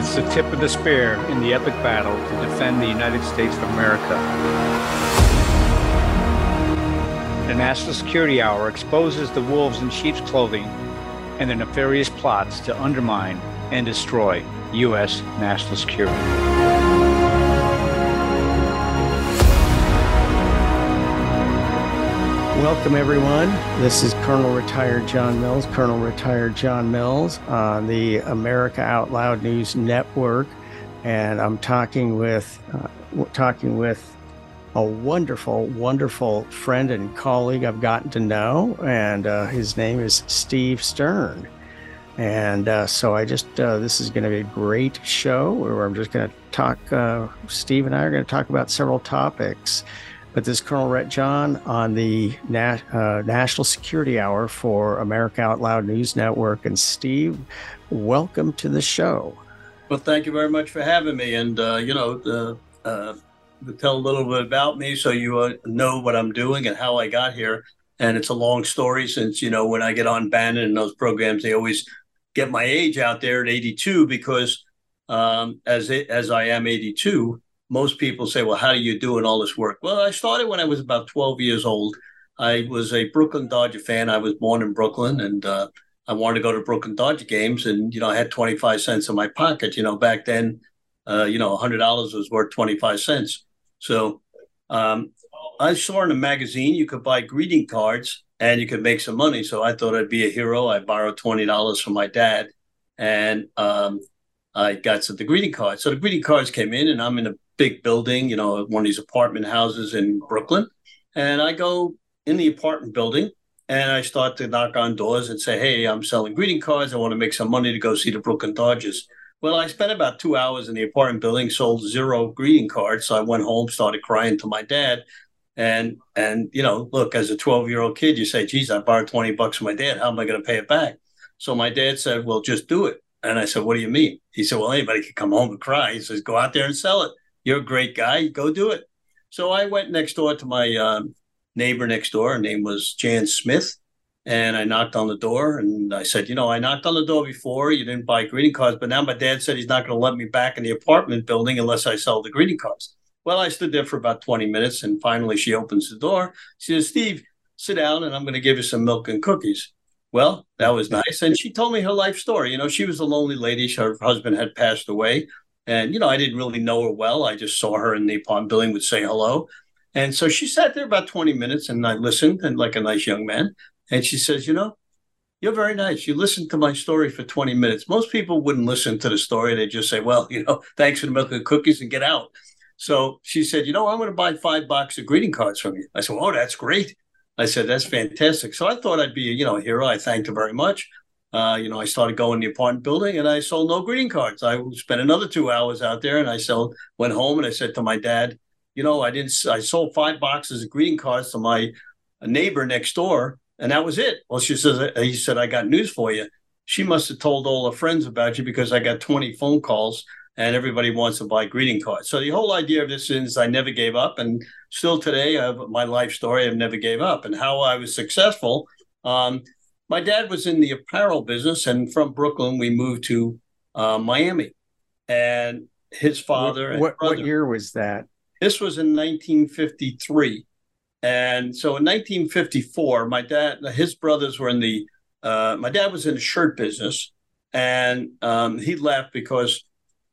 It's the tip of the spear in the epic battle to defend the United States of America. The National Security Hour exposes the wolves in sheep's clothing and their nefarious plots to undermine and destroy U.S. national security. Welcome, everyone. This is Colonel Retired John Mills, Colonel Retired John Mills on the America Out Loud News Network, and I'm talking with uh, talking with a wonderful, wonderful friend and colleague I've gotten to know, and uh, his name is Steve Stern. And uh, so I just uh, this is going to be a great show where I'm just going to talk. Uh, Steve and I are going to talk about several topics. But this is Colonel Rhett John on the Nat, uh, National Security Hour for America Out Loud News Network. And Steve, welcome to the show. Well, thank you very much for having me. And, uh, you know, uh, tell a little bit about me so you uh, know what I'm doing and how I got here. And it's a long story since, you know, when I get on Bannon and those programs, they always get my age out there at 82 because um, as, as I am 82, most people say, well, how do you do in all this work? Well, I started when I was about 12 years old. I was a Brooklyn Dodger fan. I was born in Brooklyn and uh, I wanted to go to Brooklyn Dodger games. And, you know, I had 25 cents in my pocket. You know, back then, uh, you know, $100 was worth 25 cents. So um, I saw in a magazine you could buy greeting cards and you could make some money. So I thought I'd be a hero. I borrowed $20 from my dad. And um, I got some the greeting cards. So the greeting cards came in, and I'm in a big building, you know, one of these apartment houses in Brooklyn. And I go in the apartment building and I start to knock on doors and say, Hey, I'm selling greeting cards. I want to make some money to go see the Brooklyn Dodgers. Well, I spent about two hours in the apartment building, sold zero greeting cards. So I went home, started crying to my dad. And and you know, look, as a 12 year old kid, you say, geez, I borrowed 20 bucks from my dad. How am I going to pay it back? So my dad said, Well, just do it. And I said, What do you mean? He said, Well, anybody can come home and cry. He says, Go out there and sell it. You're a great guy. Go do it. So I went next door to my um, neighbor next door. Her name was Jan Smith. And I knocked on the door and I said, You know, I knocked on the door before. You didn't buy greeting cards, but now my dad said he's not going to let me back in the apartment building unless I sell the greeting cards. Well, I stood there for about 20 minutes and finally she opens the door. She says, Steve, sit down and I'm going to give you some milk and cookies. Well, that was nice. And she told me her life story. You know, she was a lonely lady. Her husband had passed away. And, you know, I didn't really know her well. I just saw her in the apartment building, would say hello. And so she sat there about 20 minutes and I listened and like a nice young man. And she says, you know, you're very nice. You listened to my story for 20 minutes. Most people wouldn't listen to the story. They just say, well, you know, thanks for the milk and cookies and get out. So she said, you know, I'm going to buy five boxes of greeting cards from you. I said, oh, that's great. I said, that's fantastic. So I thought I'd be, you know, a hero. I thanked her very much uh, you know, I started going to the apartment building and I sold no greeting cards. I spent another two hours out there and I sold, went home and I said to my dad, you know, I didn't, I sold five boxes of greeting cards to my neighbor next door and that was it. Well, she says, he said, I got news for you. She must have told all her friends about you because I got 20 phone calls and everybody wants to buy greeting cards. So the whole idea of this is I never gave up. And still today, I have my life story, I've never gave up. And how I was successful, um, my dad was in the apparel business, and from Brooklyn, we moved to uh, Miami. And his father. What, what, what year was that? This was in 1953. And so in 1954, my dad, his brothers were in the, uh, my dad was in the shirt business and um, he left because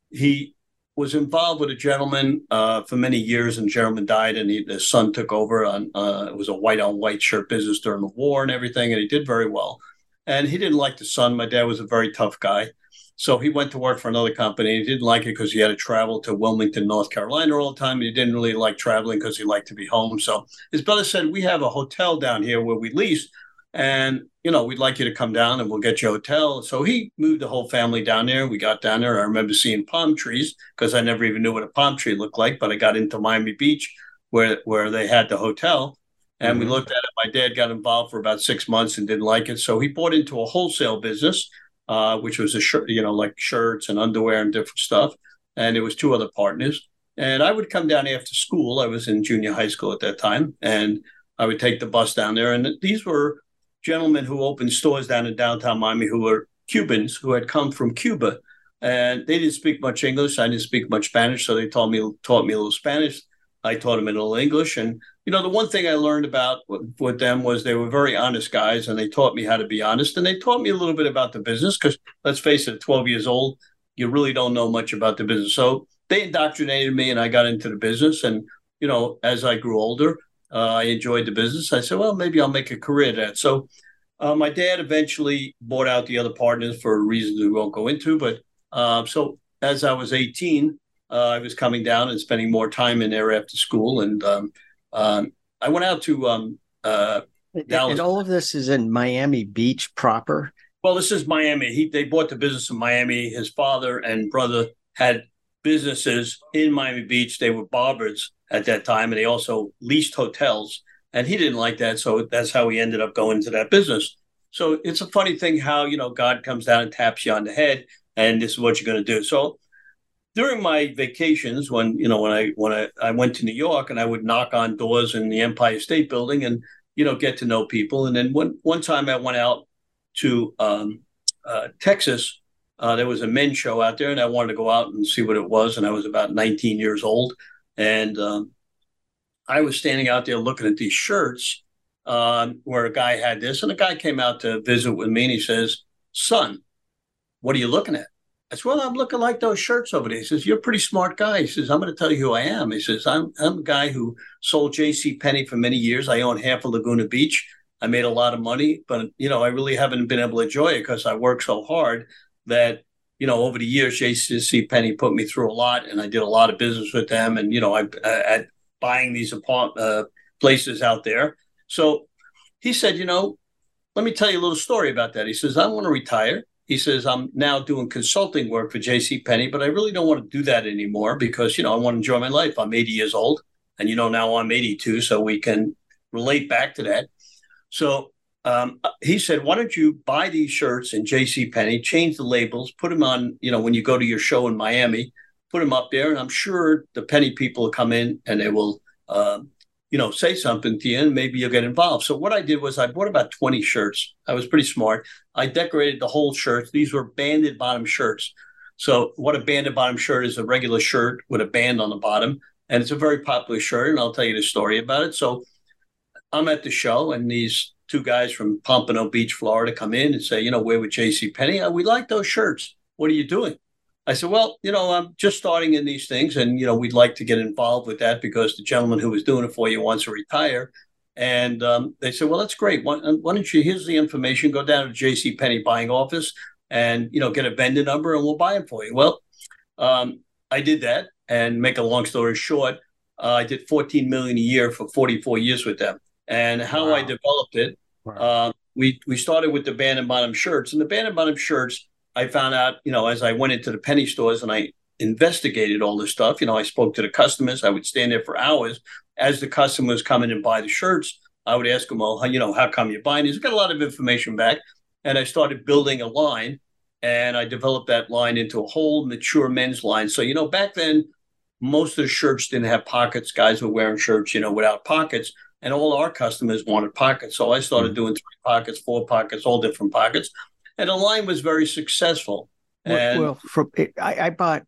he was involved with a gentleman uh, for many years, and gentleman died, and he, his son took over. On uh, it was a white on white shirt business during the war and everything, and he did very well. And he didn't like the son. My dad was a very tough guy, so he went to work for another company. He didn't like it because he had to travel to Wilmington, North Carolina all the time. He didn't really like traveling because he liked to be home. So his brother said, "We have a hotel down here where we lease." And, you know, we'd like you to come down and we'll get you a hotel. So he moved the whole family down there. We got down there. I remember seeing palm trees because I never even knew what a palm tree looked like, but I got into Miami Beach where where they had the hotel. And mm-hmm. we looked at it. My dad got involved for about six months and didn't like it. So he bought into a wholesale business, uh, which was a shirt, you know, like shirts and underwear and different stuff. And it was two other partners. And I would come down after school. I was in junior high school at that time. And I would take the bus down there. And these were gentlemen who opened stores down in downtown Miami who were Cubans who had come from Cuba and they didn't speak much English. I didn't speak much Spanish, so they taught me taught me a little Spanish. I taught them a little English, and you know the one thing I learned about with them was they were very honest guys, and they taught me how to be honest, and they taught me a little bit about the business because let's face it, 12 years old, you really don't know much about the business. So they indoctrinated me, and I got into the business. And you know, as I grew older, uh, I enjoyed the business. I said, well, maybe I'll make a career that. So uh, my dad eventually bought out the other partners for reasons we won't go into, but uh, so as I was 18, uh, I was coming down and spending more time in there after school, and um, um, I went out to um, uh, Dallas. And all of this is in Miami Beach proper. Well, this is Miami. He they bought the business in Miami. His father and brother had businesses in Miami Beach. They were barbers at that time, and they also leased hotels. And he didn't like that, so that's how he ended up going into that business. So it's a funny thing how you know God comes down and taps you on the head and this is what you're going to do. So during my vacations, when you know when I when I, I went to New York and I would knock on doors in the Empire State Building and you know get to know people, and then one one time I went out to um, uh, Texas. Uh, there was a men's show out there, and I wanted to go out and see what it was. And I was about 19 years old, and um, I was standing out there looking at these shirts um, where a guy had this, and a guy came out to visit with me, and he says, "Son, what are you looking at? I said, Well, I'm looking like those shirts over there. He says, You're a pretty smart guy. He says, I'm going to tell you who I am. He says, I'm, I'm a guy who sold J.C. Penney for many years. I own half of Laguna Beach. I made a lot of money, but you know, I really haven't been able to enjoy it because I work so hard that, you know, over the years, J.C. Penney put me through a lot and I did a lot of business with them. And, you know, I, at buying these apartment uh, places out there. So he said, you know, let me tell you a little story about that. He says, I want to retire he says i'm now doing consulting work for jc penney but i really don't want to do that anymore because you know i want to enjoy my life i'm 80 years old and you know now i'm 82 so we can relate back to that so um, he said why don't you buy these shirts in jc penney change the labels put them on you know when you go to your show in miami put them up there and i'm sure the Penney people will come in and they will um, you know, say something to you and maybe you'll get involved. So what I did was I bought about 20 shirts. I was pretty smart. I decorated the whole shirts. These were banded bottom shirts. So what a banded bottom shirt is a regular shirt with a band on the bottom. And it's a very popular shirt. And I'll tell you the story about it. So I'm at the show and these two guys from Pompano Beach, Florida come in and say, you know, we're with JC Penney. We like those shirts. What are you doing? I said, well, you know, I'm just starting in these things, and you know, we'd like to get involved with that because the gentleman who was doing it for you wants to retire. And um, they said, well, that's great. Why, why, don't you? Here's the information. Go down to J.C. Penney buying office, and you know, get a vendor number, and we'll buy them for you. Well, um, I did that, and make a long story short, uh, I did 14 million a year for 44 years with them. And how wow. I developed it, wow. uh, we we started with the band and bottom shirts, and the band and bottom shirts I found out, you know, as I went into the Penney stores and I investigated all this stuff, you know, I spoke to the customers. I would stand there for hours as the customers come in and buy the shirts. I would ask them, well, you know, how come you're buying these? I got a lot of information back. And I started building a line and I developed that line into a whole mature men's line. So, you know, back then, most of the shirts didn't have pockets. Guys were wearing shirts, you know, without pockets. And all our customers wanted pockets. So I started mm-hmm. doing three pockets, four pockets, all different pockets and the line was very successful. And well, from I, I bought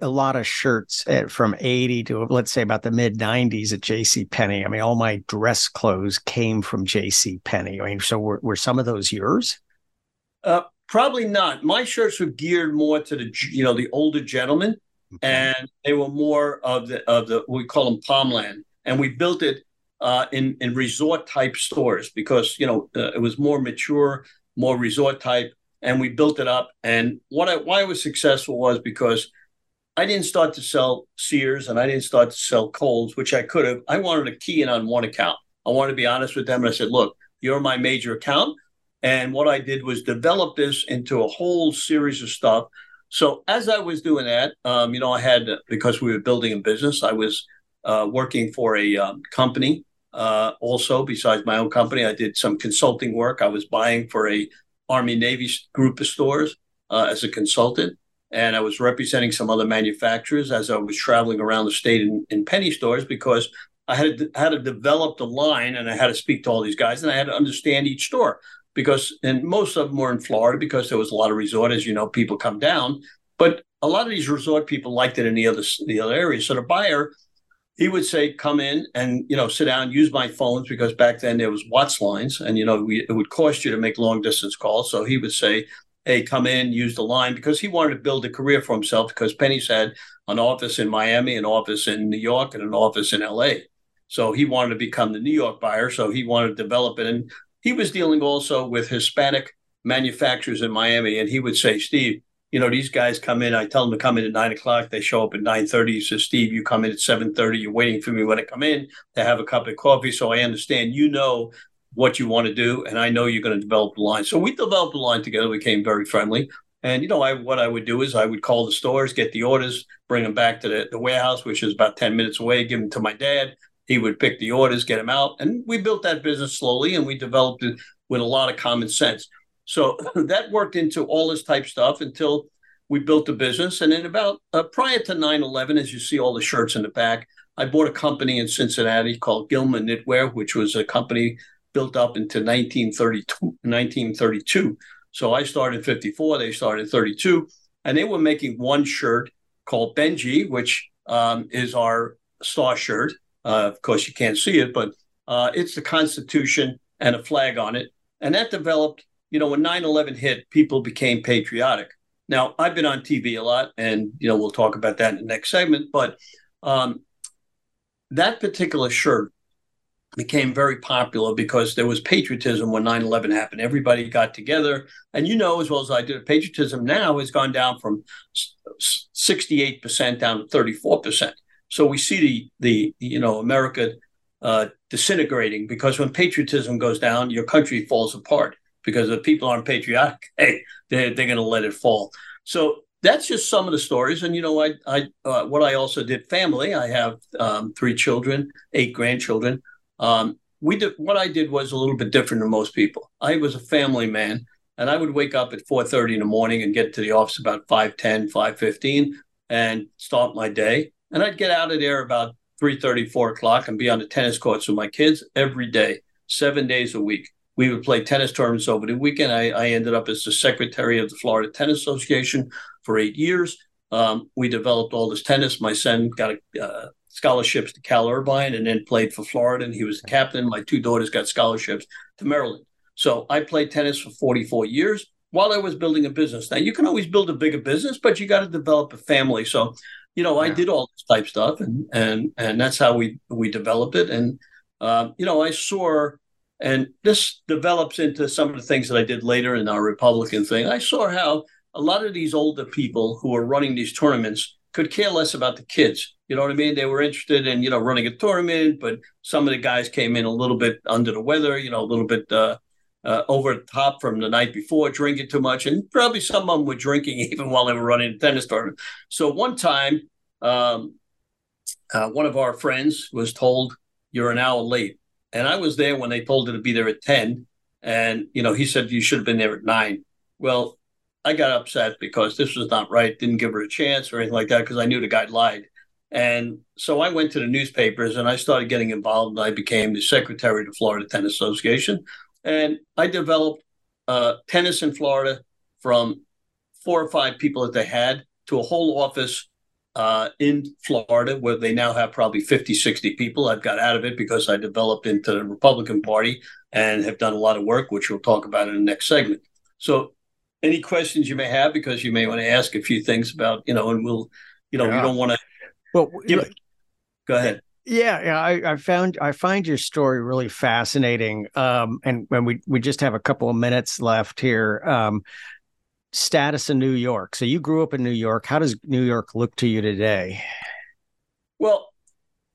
a lot of shirts at, from 80 to let's say about the mid 90s at JC Penney. I mean, all my dress clothes came from JC Penney. I mean, so were, were some of those yours? Uh, probably not. My shirts were geared more to the you know the older gentlemen, and they were more of the of the we call them Palmland, and we built it uh, in in resort type stores because you know uh, it was more mature more resort type, and we built it up. And what I why I was successful was because I didn't start to sell Sears and I didn't start to sell Kohl's, which I could have. I wanted to key in on one account. I wanted to be honest with them, and I said, "Look, you're my major account." And what I did was develop this into a whole series of stuff. So as I was doing that, um, you know, I had because we were building a business, I was uh, working for a um, company also, besides my own company, I did some consulting work. I was buying for a Army Navy group of stores uh, as a consultant, and I was representing some other manufacturers as I was traveling around the state in, in Penney stores because I had to, had to develop the line and I had to speak to all these guys and I had to understand each store because and most of them were in Florida because there was a lot of resort as you know people come down But a lot of these resort people liked it in the other the other areas. So the buyer, he would say, "Come in and you know sit down, use my phones because back then there was WATS lines, and you know we, it would cost you to make long distance calls." So he would say, "Hey, come in, use the line," because he wanted to build a career for himself. Because Penney's had an office in Miami, an office in New York, and an office in L.A. So he wanted to become the New York buyer. So he wanted to develop it, and he was dealing also with Hispanic manufacturers in Miami, and he would say, "Steve." You know, these guys come in. I tell them to come in at nine o'clock. They show up at nine thirty. He says, "Steve, you come in at seven thirty. You're waiting for me when I come in to have a cup of coffee." So I understand you know what you want to do, and I know you're going to develop the line. So we developed the line together. We became very friendly. And you know, I what I would do is I would call the stores, get the orders, bring them back to the, the warehouse, which is about ten minutes away, give them to my dad. He would pick the orders, get them out, and we built that business slowly, and we developed it with a lot of common sense. So that worked into all this type stuff until we built the business. And then about uh, prior to 9 11, as you see all the shirts in the back, I bought a company in Cincinnati called Gilman Knitwear, which was a company built up into 1932. 1932. So I started in 54, they started in 32, and they were making one shirt called Benji, which um, is our star shirt. Uh, of course, you can't see it, but uh, it's the Constitution and a flag on it. And that developed, you know, when 9 11 hit, people became patriotic. Now, I've been on TV a lot, and you know we'll talk about that in the next segment. But um, that particular shirt became very popular because there was patriotism when 9-11 happened everybody got together and you know as well as i do patriotism now has gone down from 68% down to 34% so we see the the you know america uh, disintegrating because when patriotism goes down your country falls apart because if people aren't patriotic, hey, they're, they're going to let it fall. So that's just some of the stories. And you know, I, I, uh, what I also did family. I have um, three children, eight grandchildren. Um, we did what I did was a little bit different than most people. I was a family man, and I would wake up at four thirty in the morning and get to the office about 5.10, 5.15 and start my day. And I'd get out of there about 3.30, 4 o'clock and be on the tennis courts with my kids every day, seven days a week we would play tennis tournaments over the weekend. I, I ended up as the secretary of the Florida Tennis Association for eight years. Um, we developed all this tennis. My son got uh, scholarships to Cal Irvine and then played for Florida, and he was the captain. My two daughters got scholarships to Maryland. So I played tennis for 44 years while I was building a business. Now you can always build a bigger business, but you got to develop a family. So, you know, I did all this type stuff, and and and that's how we we developed it. And uh, you know, I saw and this develops into some of the things that I did later in our Republican thing. I saw how a lot of these older people who were running these tournaments could care less about the kids. You know what I mean? They were interested in, you know, running a tournament, but some of the guys came in a little bit under the weather, you know, a little bit uh, uh, over the top from the night before, drinking too much. And probably some of them were drinking even while they were running a tennis tournament. So one time, um, uh, one of our friends was told, You're an hour late. And I was there when they told her to be there at 10. And, you know, he said, you should have been there at nine. Well, I got upset because this was not right. Didn't give her a chance or anything like that because I knew the guy lied. And so I went to the newspapers and I started getting involved. And I became the secretary of the Florida Tennis Association. And I developed uh, tennis in Florida from four or five people that they had to a whole office uh, in Florida, where they now have probably 50, 60 people. I've got out of it because I developed into the Republican Party and have done a lot of work, which we'll talk about in the next segment. So, any questions you may have, because you may want to ask a few things about, you know, and we'll, you know, yeah. we don't want to. Well, give it. Go ahead. Yeah, yeah, I, I, found I find your story really fascinating, um, and when we we just have a couple of minutes left here. Um, status in New York. So you grew up in New York. How does New York look to you today? Well,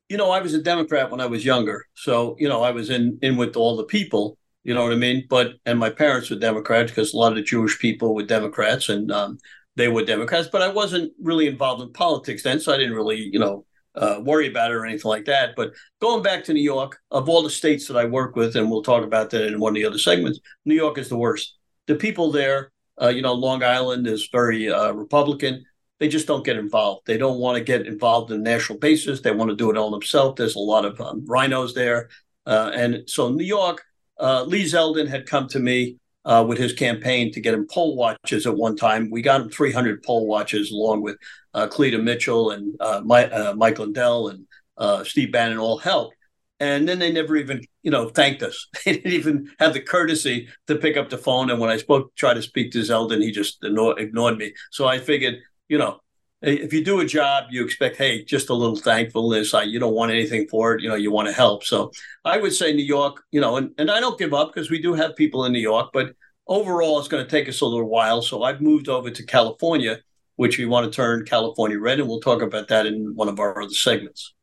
you know, I was a Democrat when I was younger. So, you know, I was in in with all the people, you know what I mean? But and my parents were Democrats because a lot of the Jewish people were Democrats and um, they were Democrats, but I wasn't really involved in politics then, so I didn't really, you know, uh, worry about it or anything like that. But going back to New York, of all the states that I work with, and we'll talk about that in one of the other segments, New York is the worst. The people there uh, you know, Long Island is very uh, Republican. They just don't get involved. They don't want to get involved in national basis. They want to do it all themselves. There's a lot of um, RINOs there. Uh, and so New York, uh, Lee Zeldin had come to me uh, with his campaign to get him poll watches at one time. We got him 300 poll watches along with uh, Cleta Mitchell and My, Mike Lindell and Steve Bannon all helped. And then they never even, you know, thanked us. They didn't even have the courtesy to pick up the phone. And when I spoke, tried to speak to Zeldin, he just ignored me. So I figured, you know, if you do a job, you expect, hey, just a little thankfulness. I, you don't want anything for it. You know, you want to help. So I would say New York, you know, and, and I don't give up because we do have people in New York, but overall, it's going to take us a little while. So I've moved over to California, which we want to turn California red. And we'll talk about that in one of our other segments.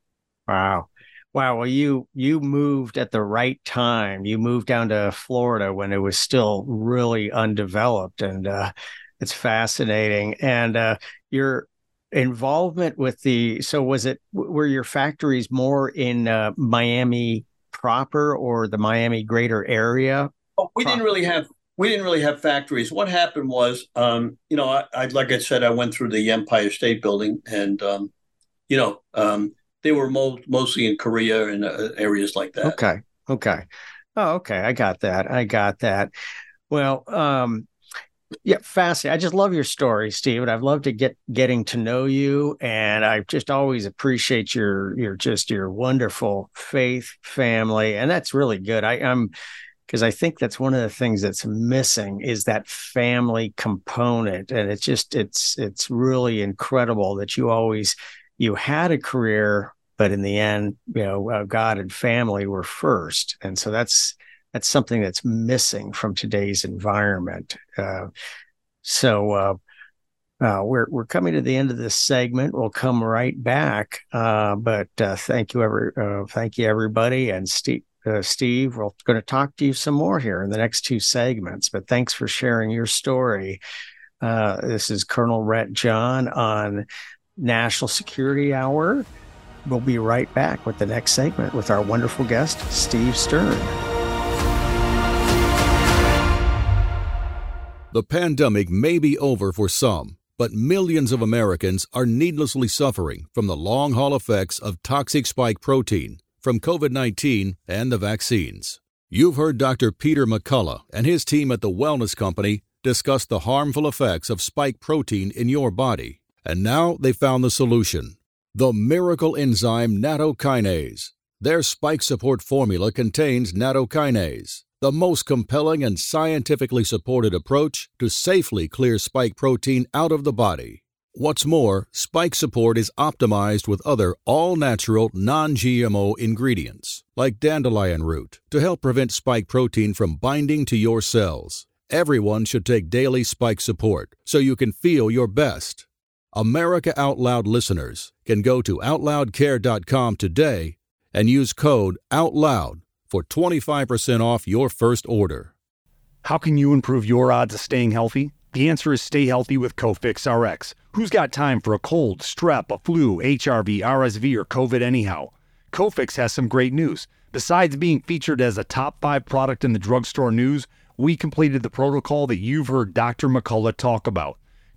Wow. Wow, well you you moved at the right time. You moved down to Florida when it was still really undeveloped and uh it's fascinating. And uh your involvement with the so was it were your factories more in uh, Miami proper or the Miami greater area? Oh, we didn't really have we didn't really have factories. What happened was, um, you know, I, I, like I said, I went through the Empire State Building, and um, you know, um, they were mo- mostly in Korea and uh, areas like that. Okay, okay, oh, okay, I got that. I got that. Well, um, yeah, fascinating. I just love your story, Steve, and I've loved to get getting to know you. And I just always appreciate your your just your wonderful faith family, and that's really good. I, I'm because I think that's one of the things that's missing is that family component, and it's just it's it's really incredible that you always you had a career, but in the end, you know, uh, God and family were first, and so that's that's something that's missing from today's environment. Uh, so uh, uh, we're we're coming to the end of this segment. We'll come right back. Uh, but uh, thank you, every uh, thank you everybody, and Steve. Steve, we're going to talk to you some more here in the next two segments. But thanks for sharing your story. this is Colonel Rhett John on National Security Hour. We'll be right back with the next segment with our wonderful guest, Steve Stern. The pandemic may be over for some, but millions of Americans are needlessly suffering from the long haul effects of toxic spike protein from COVID 19 and the vaccines. You've heard Dr. Peter McCullough and his team at the Wellness Company discuss the harmful effects of spike protein in your body, and now they found the solution the miracle enzyme nattokinase. Their spike support formula contains nattokinase the most compelling and scientifically supported approach to safely clear spike protein out of the body. What's more, spike support is optimized with other all natural, non GMO ingredients, like dandelion root, to help prevent spike protein from binding to your cells. Everyone should take daily spike support so you can feel your best. America Out Loud listeners can go to OutLoudCare.com today and use code OUTLOUD for 25% off your first order. How can you improve your odds of staying healthy? The answer is stay healthy with Cofix RX. Who's got time for a cold, strep, a flu, HRV, RSV, or COVID anyhow? Cofix has some great news. Besides being featured as a top five product in the drugstore news, we completed the protocol that you've heard Dr. McCullough talk about.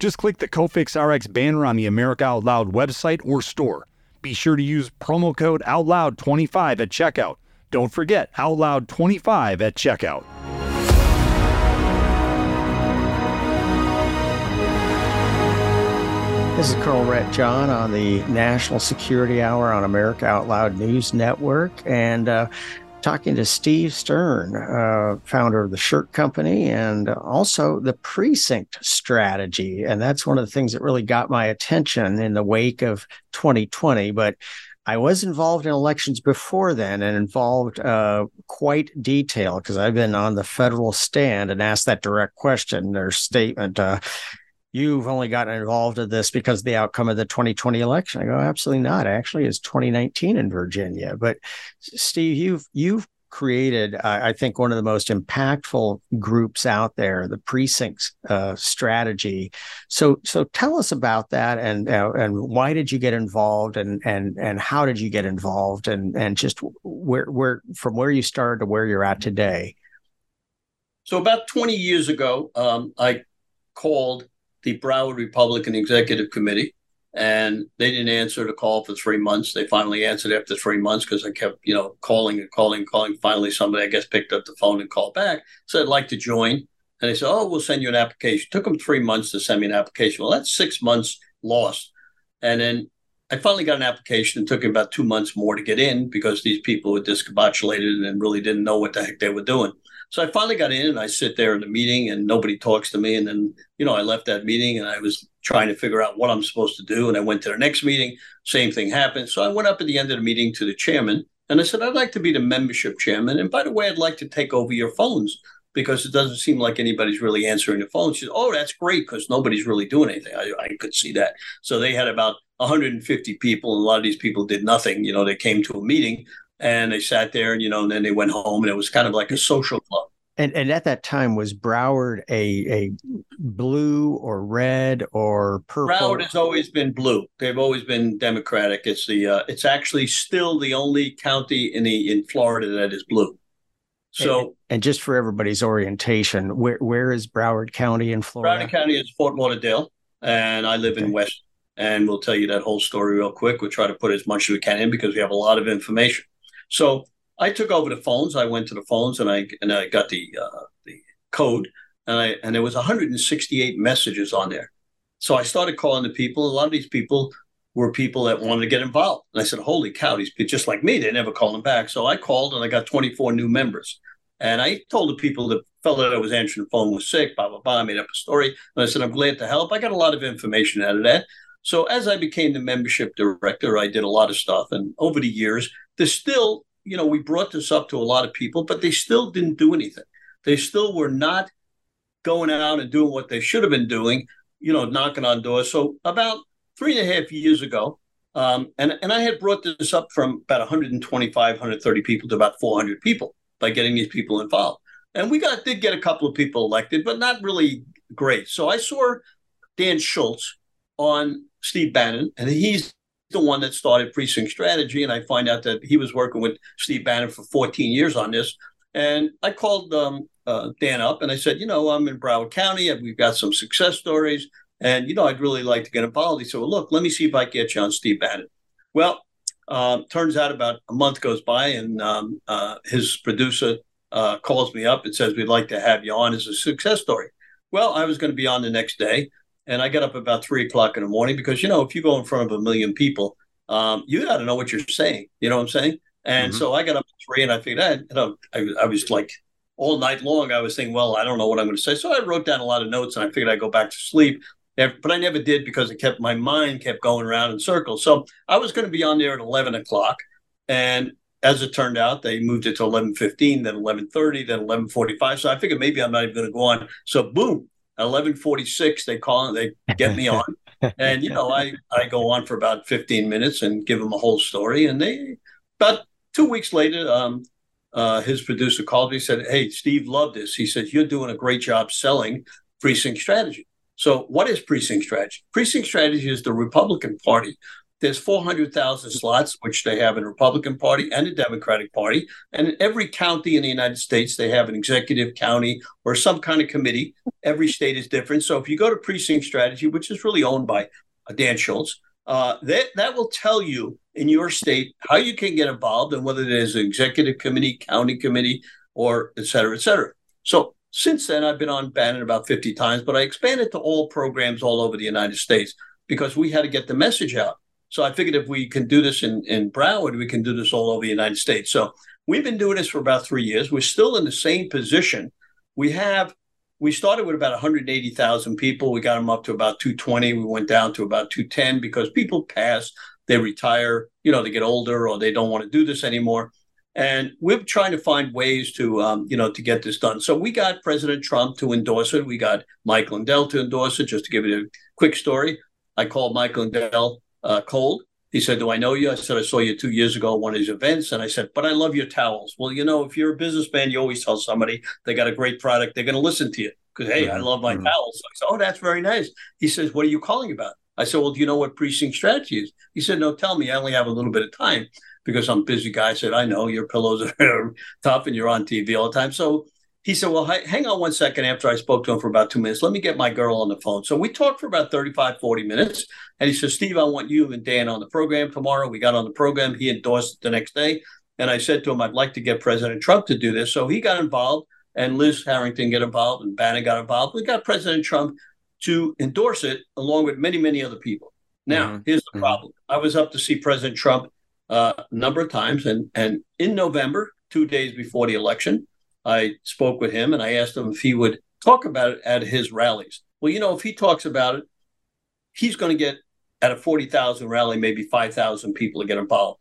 Just click the Cofix RX banner on the America Out Loud website or store. Be sure to use promo code OUTLOUD25 at checkout don't forget Out Loud 25 at checkout. This is Colonel Rhett John on the National Security Hour on America Out Loud News Network. And uh, talking to Steve Stern, uh, founder of the Shirt Company and also the Precinct Strategy. And that's one of the things that really got my attention in the wake of 2020. But I was involved in elections before then and involved uh, quite detailed because I've been on the federal stand and asked that direct question. Their statement, uh, you've only gotten involved in this because of the outcome of the 2020 election. I go, absolutely not. Actually, it's 2019 in Virginia. But Steve, you've you've created, I think, one of the most impactful groups out there, the precincts uh, strategy. So, so tell us about that, and uh, and why did you get involved, and and and how did you get involved, and and just where where from where you started to where you're at today. So, about 20 years ago, um, I called the Broward Republican Executive Committee and they didn't answer the call for three months. They finally answered after three months because I kept, you know, calling and calling, and calling. Finally, somebody I guess picked up the phone and called back. Said I'd like to join, and they said, "Oh, we'll send you an application." Took them three months to send me an application. Well, that's six months lost. And then I finally got an application. It took about two months more to get in because these people were discombobulated and really didn't know what the heck they were doing. So I finally got in and I sit there in the meeting and nobody talks to me. And then, you know, I left that meeting and I was trying to figure out what I'm supposed to do. And I went to the next meeting, same thing happened. So I went up at the end of the meeting to the chairman and I said, I'd like to be the membership chairman. And by the way, I'd like to take over your phones because it doesn't seem like anybody's really answering the phone. She said, Oh, that's great because nobody's really doing anything. I, I could see that. So they had about 150 people, and a lot of these people did nothing. You know, they came to a meeting and they sat there and, you know, and then they went home and it was kind of like a social club. And, and at that time, was Broward a a blue or red or purple? Broward has always been blue. They've always been Democratic. It's the uh, it's actually still the only county in the in Florida that is blue. So and, and just for everybody's orientation, where where is Broward County in Florida? Broward County is Fort Lauderdale, and I live okay. in West. And we'll tell you that whole story real quick. We'll try to put as much as we can in because we have a lot of information. So I took over the phones. I went to the phones and I and I got the uh, the code and I and there was 168 messages on there. So I started calling the people. A lot of these people were people that wanted to get involved. And I said, "Holy cow, these people just like me. They never call them back." So I called and I got 24 new members. And I told the people the fellow that was answering the phone was sick. Blah blah blah. I made up a story and I said, "I'm glad to help." I got a lot of information out of that. So as I became the membership director, I did a lot of stuff. And over the years, there's still you know, we brought this up to a lot of people, but they still didn't do anything. They still were not going out and doing what they should have been doing, you know, knocking on doors. So about three and a half years ago, um, and, and I had brought this up from about 125, 130 people to about 400 people by getting these people involved. And we got did get a couple of people elected, but not really great. So I saw Dan Schultz on Steve Bannon, and he's the one that started Precinct Strategy, and I find out that he was working with Steve Bannon for 14 years on this. And I called um, uh, Dan up and I said, you know, I'm in Broward County. And we've got some success stories, and you know, I'd really like to get involved. He said, well, look, let me see if I can get you on Steve Bannon. Well, uh, turns out about a month goes by, and um, uh, his producer uh, calls me up and says, we'd like to have you on as a success story. Well, I was going to be on the next day. And I got up about three o'clock in the morning because, you know, if you go in front of a million people, um, you got to know what you're saying. You know what I'm saying? And mm-hmm. so I got up at three and I figured, I, you know, I, I was like all night long, I was thinking, well, I don't know what I'm going to say. So I wrote down a lot of notes and I figured I'd go back to sleep. But I never did because it kept my mind kept going around in circles. So I was going to be on there at 11 o'clock. And as it turned out, they moved it to 11:15, then 11:30, then 11:45. So I figured maybe I'm not even going to go on. So boom, 11:46, they call and they get me on, and you know I I go on for about 15 minutes and give them a whole story, and they about two weeks later, um, uh, his producer called me said, "Hey, Steve loved this. He said you're doing a great job selling precinct strategy." So, what is precinct strategy? Precinct strategy is the Republican Party there's 400,000 slots, which they have in the Republican Party and the Democratic Party. And in every county in the United States, they have an executive county or some kind of committee. Every state is different. So if you go to precinct strategy, which is really owned by uh, Dan Schultz, uh, that, that will tell you in your state how you can get involved and whether there's an executive committee, county committee, or et cetera, et cetera. So since then, I've been on Bannon about 50 times, but I expanded to all programs all over the United States because we had to get the message out. So I figured if we can do this in, in Broward, we can do this all over the United States. So we've been doing this for about three years. We're still in the same position. We have we started with about 180,000 people. We got them up to about 220. We went down to about 210 because people pass, they retire, you know, they get older or they don't want to do this anymore. And we're trying to find ways to, um, you know, to get this done. So we got President Trump to endorse it. We got Mike Lindell to endorse it. Just to give you a quick story, I called Mike Lindell uh, cold. He said, Do I know you? I said, I saw you two years ago at one of these events. And I said, But I love your towels. Well, you know, if you're a businessman, you always tell somebody they got a great product, they're going to listen to you because, hey, mm-hmm. I love my mm-hmm. towels. I said, Oh, that's very nice. He says, What are you calling about? I said, Well, do you know what precinct strategy is? He said, No, tell me. I only have a little bit of time because I'm a busy guy. I said, I know your pillows are tough and you're on TV all the time. So he said, Well, hang on one second after I spoke to him for about two minutes. Let me get my girl on the phone. So we talked for about 35, 40 minutes. And he said, Steve, I want you and Dan on the program tomorrow. We got on the program. He endorsed it the next day. And I said to him, I'd like to get President Trump to do this. So he got involved and Liz Harrington got involved and Bannon got involved. We got President Trump to endorse it along with many, many other people. Now, mm-hmm. here's the mm-hmm. problem. I was up to see President Trump uh, a number of times. And, and in November, two days before the election, I spoke with him and I asked him if he would talk about it at his rallies. Well, you know, if he talks about it, he's going to get at a 40,000 rally, maybe 5,000 people to get involved.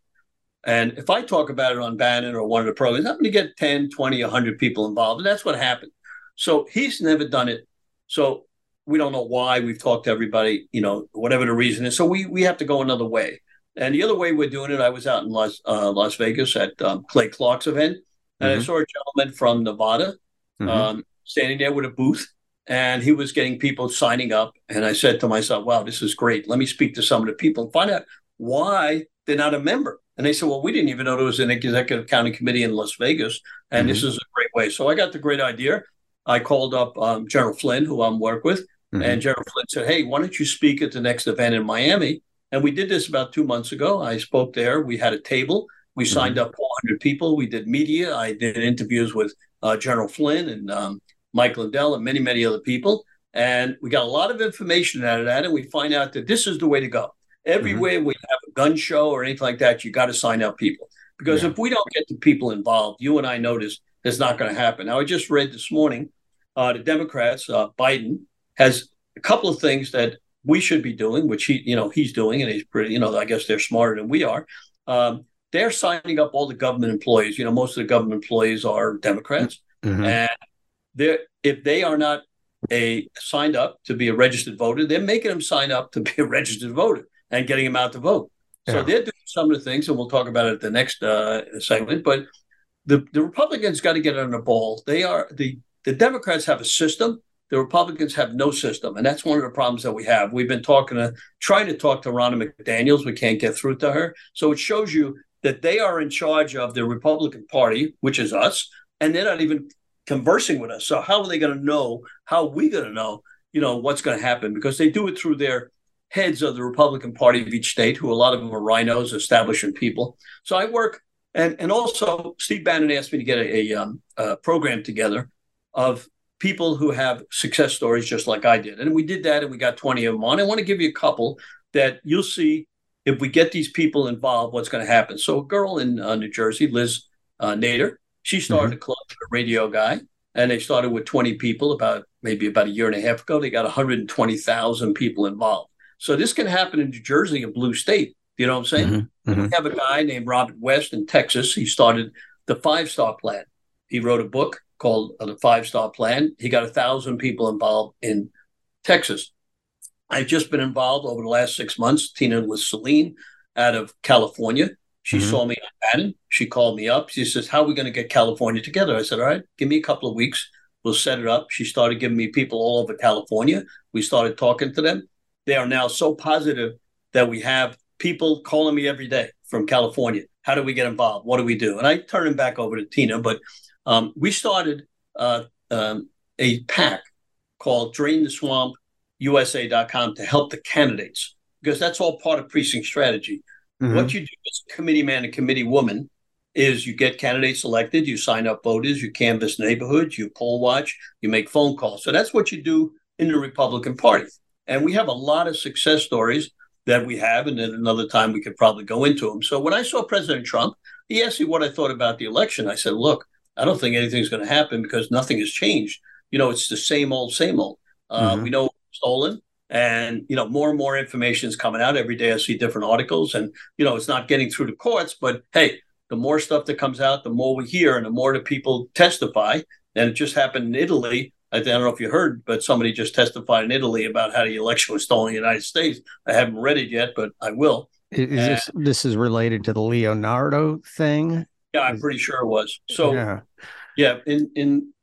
And if I talk about it on Bannon or one of the programs, I'm going to get 10, 20, 100 people involved. And that's what happened. So he's never done it. So we don't know why. We've talked to everybody, you know, whatever the reason is. So we, we have to go another way. And the other way we're doing it, I was out in Las, uh, Las Vegas at um, Clay Clark's event and mm-hmm. I saw a gentleman from Nevada mm-hmm. um, standing there with a booth, and he was getting people signing up. And I said to myself, "Wow, this is great. Let me speak to some of the people and find out why they're not a member." And they said, "Well, we didn't even know there was an executive county committee in Las Vegas, and mm-hmm. this is a great way." So I got the great idea. I called up um, General Flynn, who I'm work with, mm-hmm. and General Flynn said, "Hey, why don't you speak at the next event in Miami?" And we did this about two months ago. I spoke there. We had a table we mm-hmm. signed up 400 people. We did media. I did interviews with uh, General Flynn and um, Mike Lindell and many, many other people. And we got a lot of information out of that. And we find out that this is the way to go. Everywhere mm-hmm. we have a gun show or anything like that, you got to sign up people. Because yeah. if we don't get the people involved, you and I notice it's not going to happen. Now, I just read this morning uh, the Democrats, uh, Biden has a couple of things that we should be doing, which he, you know, he's doing, and he's pretty, you know, I guess they're smarter than we are. Um, they're signing up all the government employees. You know, most of the government employees are Democrats, mm-hmm. and they if they are not a signed up to be a registered voter, they're making them sign up to be a registered voter and getting them out to vote. Yeah. So they're doing some of the things, and we'll talk about it at the next uh, segment. But the the Republicans got to get on the ball. They are the the Democrats have a system. The Republicans have no system, and that's one of the problems that we have. We've been talking to, trying to talk to Ronna McDaniel's. We can't get through to her. So it shows you that they are in charge of the Republican Party, which is us, and they're not even conversing with us. So how are they going to know? How are we going to know? You know what's going to happen because they do it through their heads of the Republican Party of each state, who a lot of them are rhinos, establishment people. So I work, and and also Steve Bannon asked me to get a, a, um, a program together of people who have success stories just like I did, and we did that, and we got twenty of them on. I want to give you a couple that you'll see if we get these people involved, what's going to happen? So, a girl in uh, New Jersey, Liz uh, Nader, she started mm-hmm. a club, a radio guy, and they started with 20 people about maybe about a year and a half ago. They got 120,000 people involved. So, this can happen in New Jersey, a blue state. You know what I'm saying? Mm-hmm. Mm-hmm. We have a guy named Robert West in Texas. He started the Five Star Plan. He wrote a book called uh, The Five Star Plan. He got a thousand people involved in Texas. I've just been involved over the last six months. Tina with Celine out of California. She mm-hmm. saw me on Bannon. She called me up. She says, How are we going to get California together? I said, All right, give me a couple of weeks. We'll set it up. She started giving me people all over California. We started talking to them. They are now so positive that we have people calling me every day from California. How do we get involved? What do we do? And I turn them back over to Tina. But um, we started uh, um, a pack called Drain the Swamp USA.com to help the candidates because that's all part of precinct strategy. Mm-hmm. What you do as a committee man and committee woman is you get candidates elected, you sign up voters, you canvass neighborhoods, you poll watch, you make phone calls. So that's what you do in the Republican Party. And we have a lot of success stories that we have, and then another time we could probably go into them. So when I saw President Trump, he asked me what I thought about the election. I said, look, I don't think anything's going to happen because nothing has changed. You know, it's the same old, same old. Uh, mm-hmm. We know stolen and you know more and more information is coming out every day i see different articles and you know it's not getting through the courts but hey the more stuff that comes out the more we hear and the more the people testify and it just happened in italy I don't know if you heard, but somebody just testified in Italy about how the election was stolen in the United States. I haven't read it yet, but I will. Is this this is related to the Leonardo thing? Yeah, I'm pretty sure it was. So yeah, yeah in in,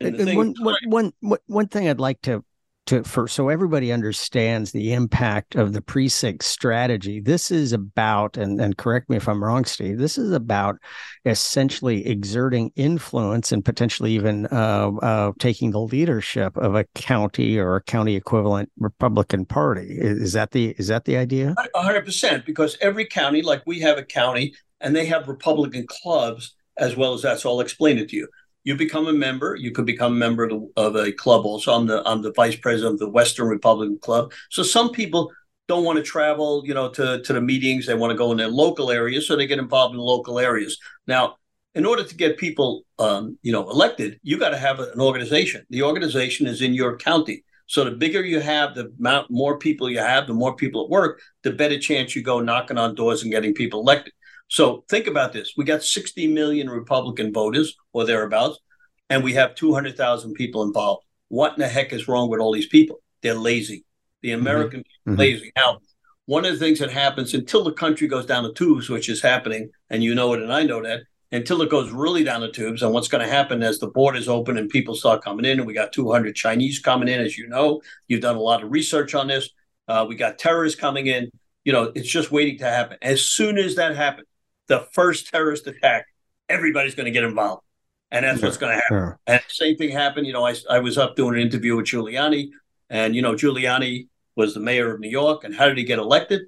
in and, one, one, one, one thing I'd like to to for so everybody understands the impact of the precinct strategy. This is about and, and correct me if i'm wrong steve this is about essentially exerting influence and potentially even uh, uh, taking the leadership of a county or a county equivalent republican party. Is, that the is that the idea? 100% because every county like we have a county and they have republican clubs as well as that so i'll explain it to you you become a member. You could become a member of, the, of, a club. Also, I'm the I'm the vice president of the Western Republican Club. So some people don't want to travel, you know, to to the meetings. They want to go in their local areas, so they get involved in local areas. Now, in order to get people, um, you know, elected, you got to have an organization. The organization is in your county. So the bigger you have, the more people you have, the more people at work, the better chance you go knocking on doors and getting people elected. So think about this. We got 60 million Republican voters or thereabouts, and we have 200,000 people involved. What in the heck is wrong with all these people? They're lazy. The mm-hmm. American mm-hmm. people lazy. Now, one of the things that happens until the country goes down the tubes, which is happening, and you know it and I know that, until it goes really down the tubes, and what's going to happen as the borders open and people start coming in, and we got 200 Chinese coming in, as you know, you've done a lot of research on this. Uh, we got terrorists coming in. You know, it's just waiting to happen. As soon as that happens, the first terrorist attack, everybody's going to get involved. And that's what's going to happen. And same thing happened. You know, I, I was up doing an interview with Giuliani, and, you know, Giuliani was the mayor of New York. And how did he get elected?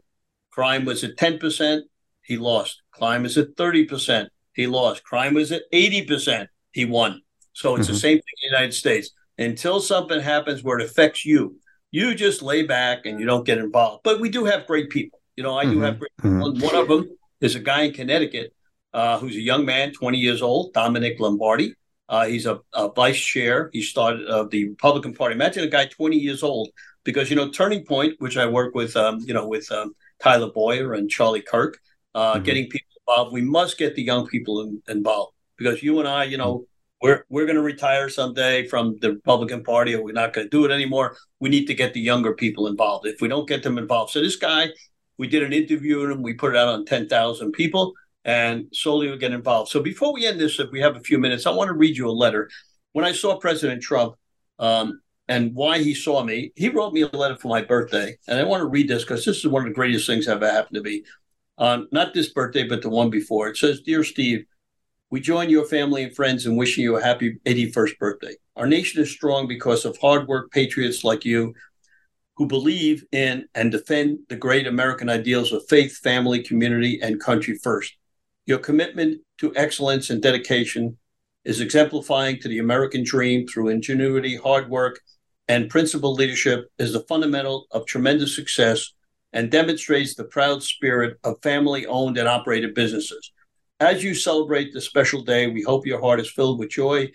Crime was at 10%, he lost. Crime was at 30%, he lost. Crime was at 80%, he won. So it's mm-hmm. the same thing in the United States. Until something happens where it affects you, you just lay back and you don't get involved. But we do have great people. You know, I mm-hmm. do have great people. Mm-hmm. One of them there's a guy in Connecticut uh, who's a young man, 20 years old, Dominic Lombardi. Uh, he's a, a, vice chair. He started uh, the Republican Party. Imagine a guy 20 years old, because you know Turning Point, which I work with, um, you know, with um, Tyler Bowyer and Charlie Kirk, uh, mm-hmm. getting people involved. We must get the young people in, involved because you and I, you know, we're we're going to retire someday from the Republican Party, or we're not going to do it anymore. We need to get the younger people involved. If we don't get them involved, so this guy we did an interview with him. We put it out on 10,000 people and slowly we get involved. So before we end this, if we have a few minutes, I want to read you a letter. When I saw President Trump um, and why he saw me, he wrote me a letter for my birthday. And I want to read this because this is one of the greatest things ever happened to me. Um, not this birthday, but the one before. It says, Dear Steve, we join your family and friends in wishing you a happy 81st birthday. Our nation is strong because of hard work patriots like you who believe in and defend the great American ideals of faith, family, community, and country first. Your commitment to excellence and dedication is exemplifying to the American dream through ingenuity, hard work, and principled leadership is the fundamental of tremendous success and demonstrates the proud spirit of family owned and operated businesses. As you celebrate this special day, we hope your heart is filled with joy,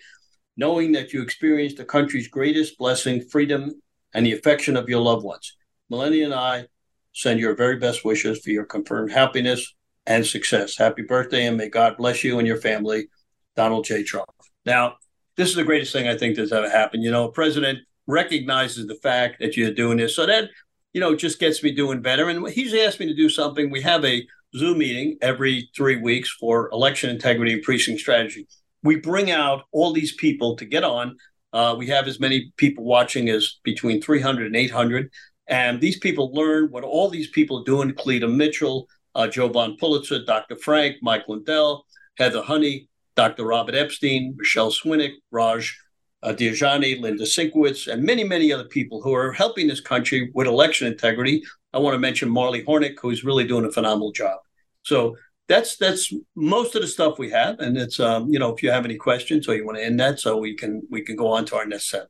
knowing that you experienced the country's greatest blessing, freedom, and the affection of your loved ones. Melania and I send your very best wishes for your confirmed happiness and success. Happy birthday, and may God bless you and your family, Donald J. Trump. Now, this is the greatest thing I think that's ever happened. You know, a president recognizes the fact that you're doing this. So that, you know, just gets me doing better. And he's asked me to do something. We have a Zoom meeting every three weeks for election integrity and precinct strategy. We bring out all these people to get on uh, we have as many people watching as between 300 and 800. And these people learn what all these people are doing Cleta Mitchell, uh, von Pulitzer, Dr. Frank, Mike Lindell, Heather Honey, Dr. Robert Epstein, Michelle Swinick, Raj uh, Diajani, Linda Sinkowitz, and many, many other people who are helping this country with election integrity. I want to mention Marly Hornik, who's really doing a phenomenal job. So that's that's most of the stuff we have, and it's um, you know if you have any questions or you want to end that, so we can we can go on to our next set.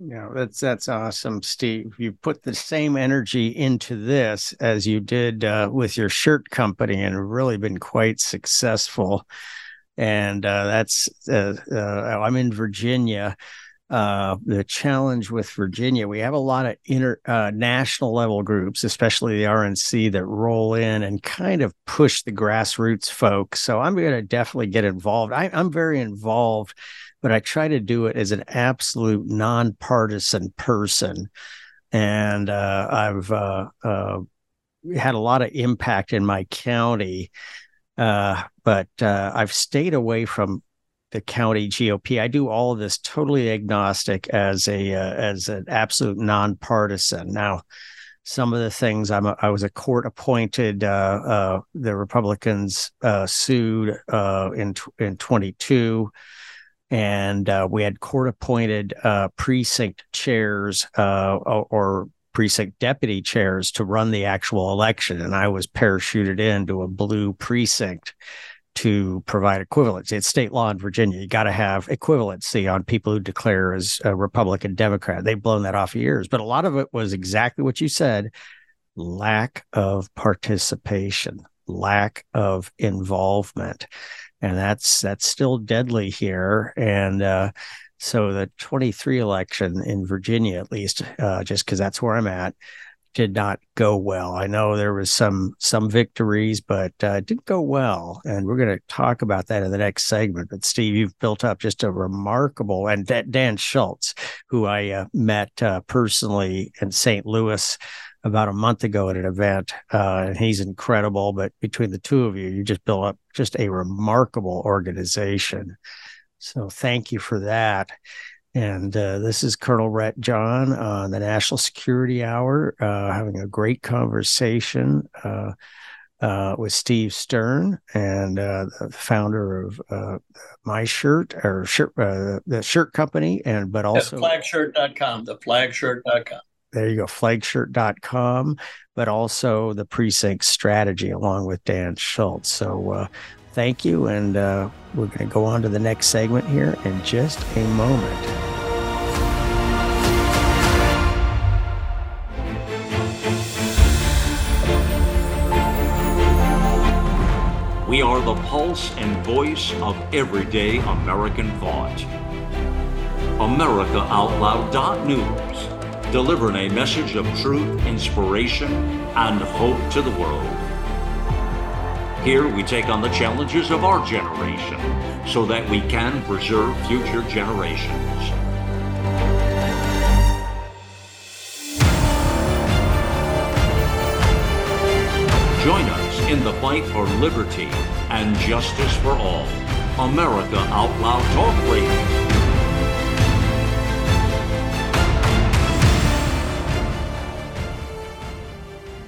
Yeah, that's that's awesome, Steve. You put the same energy into this as you did uh, with your shirt company, and really been quite successful. And uh, that's uh, uh I'm in Virginia uh, the challenge with Virginia, we have a lot of inter uh, national level groups, especially the RNC, that roll in and kind of push the grassroots folks. So I'm going to definitely get involved. I, I'm very involved, but I try to do it as an absolute nonpartisan person. And uh, I've uh, uh, had a lot of impact in my county. Uh, but uh, I've stayed away from the county GOP. I do all of this totally agnostic as a uh, as an absolute nonpartisan. Now, some of the things I'm a, I was a court appointed. Uh, uh, the Republicans uh, sued uh, in in 22, and uh, we had court appointed precinct chairs or, or precinct deputy chairs to run the actual election, and I was parachuted into a blue precinct to provide equivalency. It's state law in Virginia. You got to have equivalency on people who declare as a Republican Democrat. They've blown that off years, but a lot of it was exactly what you said lack of participation, lack of involvement. And that's that's still deadly here. And uh, so the 23 election in Virginia, at least, uh, just because that's where I'm at, did not go well. I know there was some some victories, but uh, it didn't go well, and we're going to talk about that in the next segment. But Steve, you've built up just a remarkable and Dan Schultz, who I uh, met uh, personally in St. Louis about a month ago at an event, uh, and he's incredible. But between the two of you, you just built up just a remarkable organization. So thank you for that. And uh, this is Colonel Rhett John on the National Security Hour, uh, having a great conversation uh, uh with Steve Stern and uh, the founder of uh, My Shirt or shirt, the shirt company, and but also flagshirt.com, the flagshirt.com. There you go, flagshirt.com, but also the precinct strategy along with Dan Schultz. So thank you. And uh, we're going to go on to the next segment here in just a moment. We are the pulse and voice of everyday American thought. AmericaOutloud.news, delivering a message of truth, inspiration, and hope to the world. Here we take on the challenges of our generation so that we can preserve future generations. Join us in the fight for liberty and justice for all. America Out Loud Talk Radio.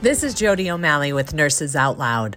This is Jody O'Malley with Nurses Out Loud.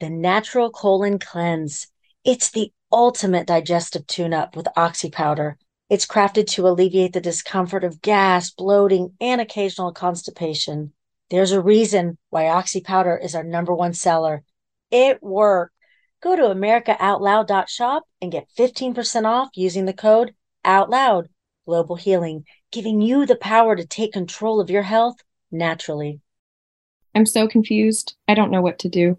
the Natural Colon Cleanse. It's the ultimate digestive tune up with oxy powder. It's crafted to alleviate the discomfort of gas, bloating, and occasional constipation. There's a reason why oxy powder is our number one seller. It worked. Go to AmericaOutloud.shop and get 15% off using the code OUTLOUD. Global Healing, giving you the power to take control of your health naturally. I'm so confused. I don't know what to do.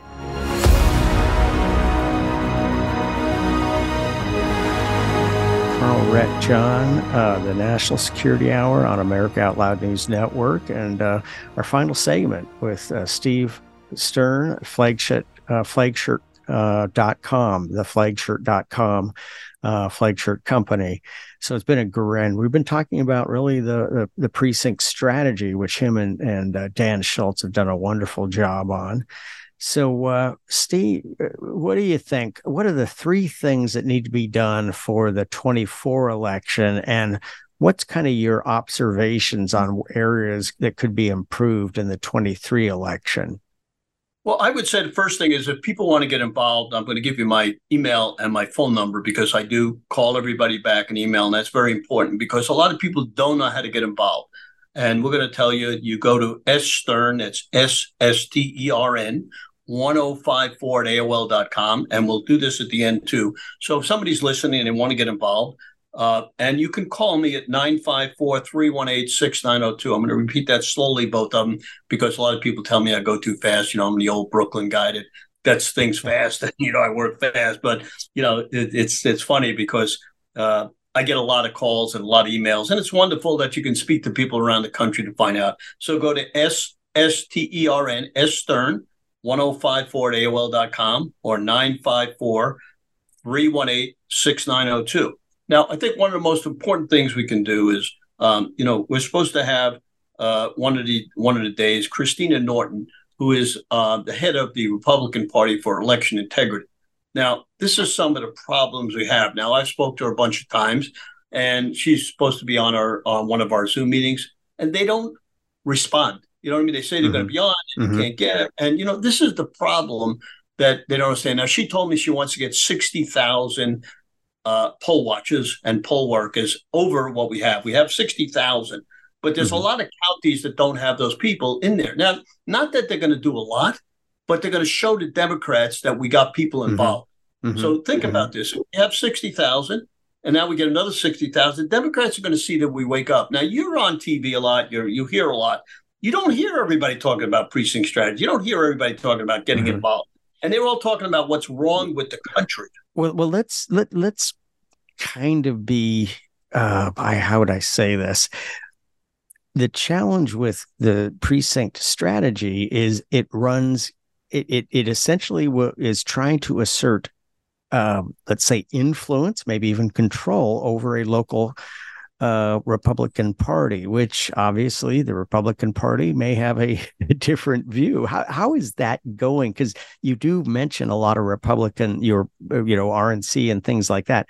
Rhett John, uh, the National Security Hour on America Out Loud News Network, and uh, our final segment with uh, Steve Stern, flagship uh, flagship uh, dot com, the flagshirt.com uh, flag shirt company. So it's been a grand. We've been talking about really the, the, the precinct strategy, which him and, and uh, Dan Schultz have done a wonderful job on. So, uh, Steve, uh, what do you think? What are the three things that need to be done for the 24 election? And what's kind of your observations on areas that could be improved in the 23 election? Well, I would say the first thing is if people want to get involved, I'm going to give you my email and my phone number because I do call everybody back an email, and that's very important because a lot of people don't know how to get involved. And we're going to tell you, you go to S Stern, that's S S T E R N, 1054 at AOL.com, and we'll do this at the end too. So if somebody's listening and want to get involved, uh, and you can call me at 954 318 6902. I'm going to repeat that slowly, both of them, because a lot of people tell me I go too fast. You know, I'm the old Brooklyn guy that that's things fast and, you know, I work fast. But, you know, it, it's it's funny because uh, I get a lot of calls and a lot of emails, and it's wonderful that you can speak to people around the country to find out. So go to S S T E R N, S Stern, 1054 at AOL.com or 954 318 6902 now, I think one of the most important things we can do is, um, you know, we're supposed to have uh, one of the one of the days Christina Norton, who is uh, the head of the Republican Party for Election Integrity. Now, this is some of the problems we have. Now, I've spoke to her a bunch of times, and she's supposed to be on our on one of our Zoom meetings, and they don't respond. You know what I mean? They say they're mm-hmm. going to be on, and mm-hmm. you can't get it. And you know, this is the problem that they don't understand. Now, she told me she wants to get sixty thousand uh, poll watchers and poll workers over what we have. We have 60,000, but there's mm-hmm. a lot of counties that don't have those people in there. Now, not that they're going to do a lot, but they're going to show the Democrats that we got people mm-hmm. involved. Mm-hmm. So think mm-hmm. about this. We have 60,000 and now we get another 60,000. Democrats are going to see that we wake up. Now you're on TV a lot, you you hear a lot. You don't hear everybody talking about precinct strategy. You don't hear everybody talking about getting mm-hmm. involved. And they're all talking about what's wrong with the country. Well, well, let's let let's kind of be. Uh, I how would I say this? The challenge with the precinct strategy is it runs. It it, it essentially is trying to assert, um, let's say, influence, maybe even control over a local uh, Republican Party, which obviously the Republican Party may have a, a different view. How how is that going? Because you do mention a lot of Republican, your you know RNC and things like that.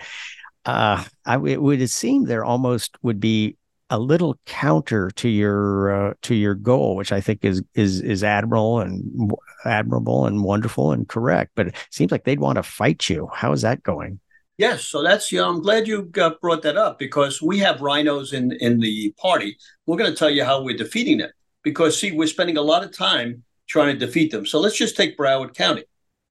Uh, I it would seem there almost would be a little counter to your uh, to your goal, which I think is is is admirable and admirable and wonderful and correct. But it seems like they'd want to fight you. How is that going? Yes, so that's know, I'm glad you got, brought that up because we have rhinos in in the party. We're going to tell you how we're defeating them because see, we're spending a lot of time trying to defeat them. So let's just take Broward County.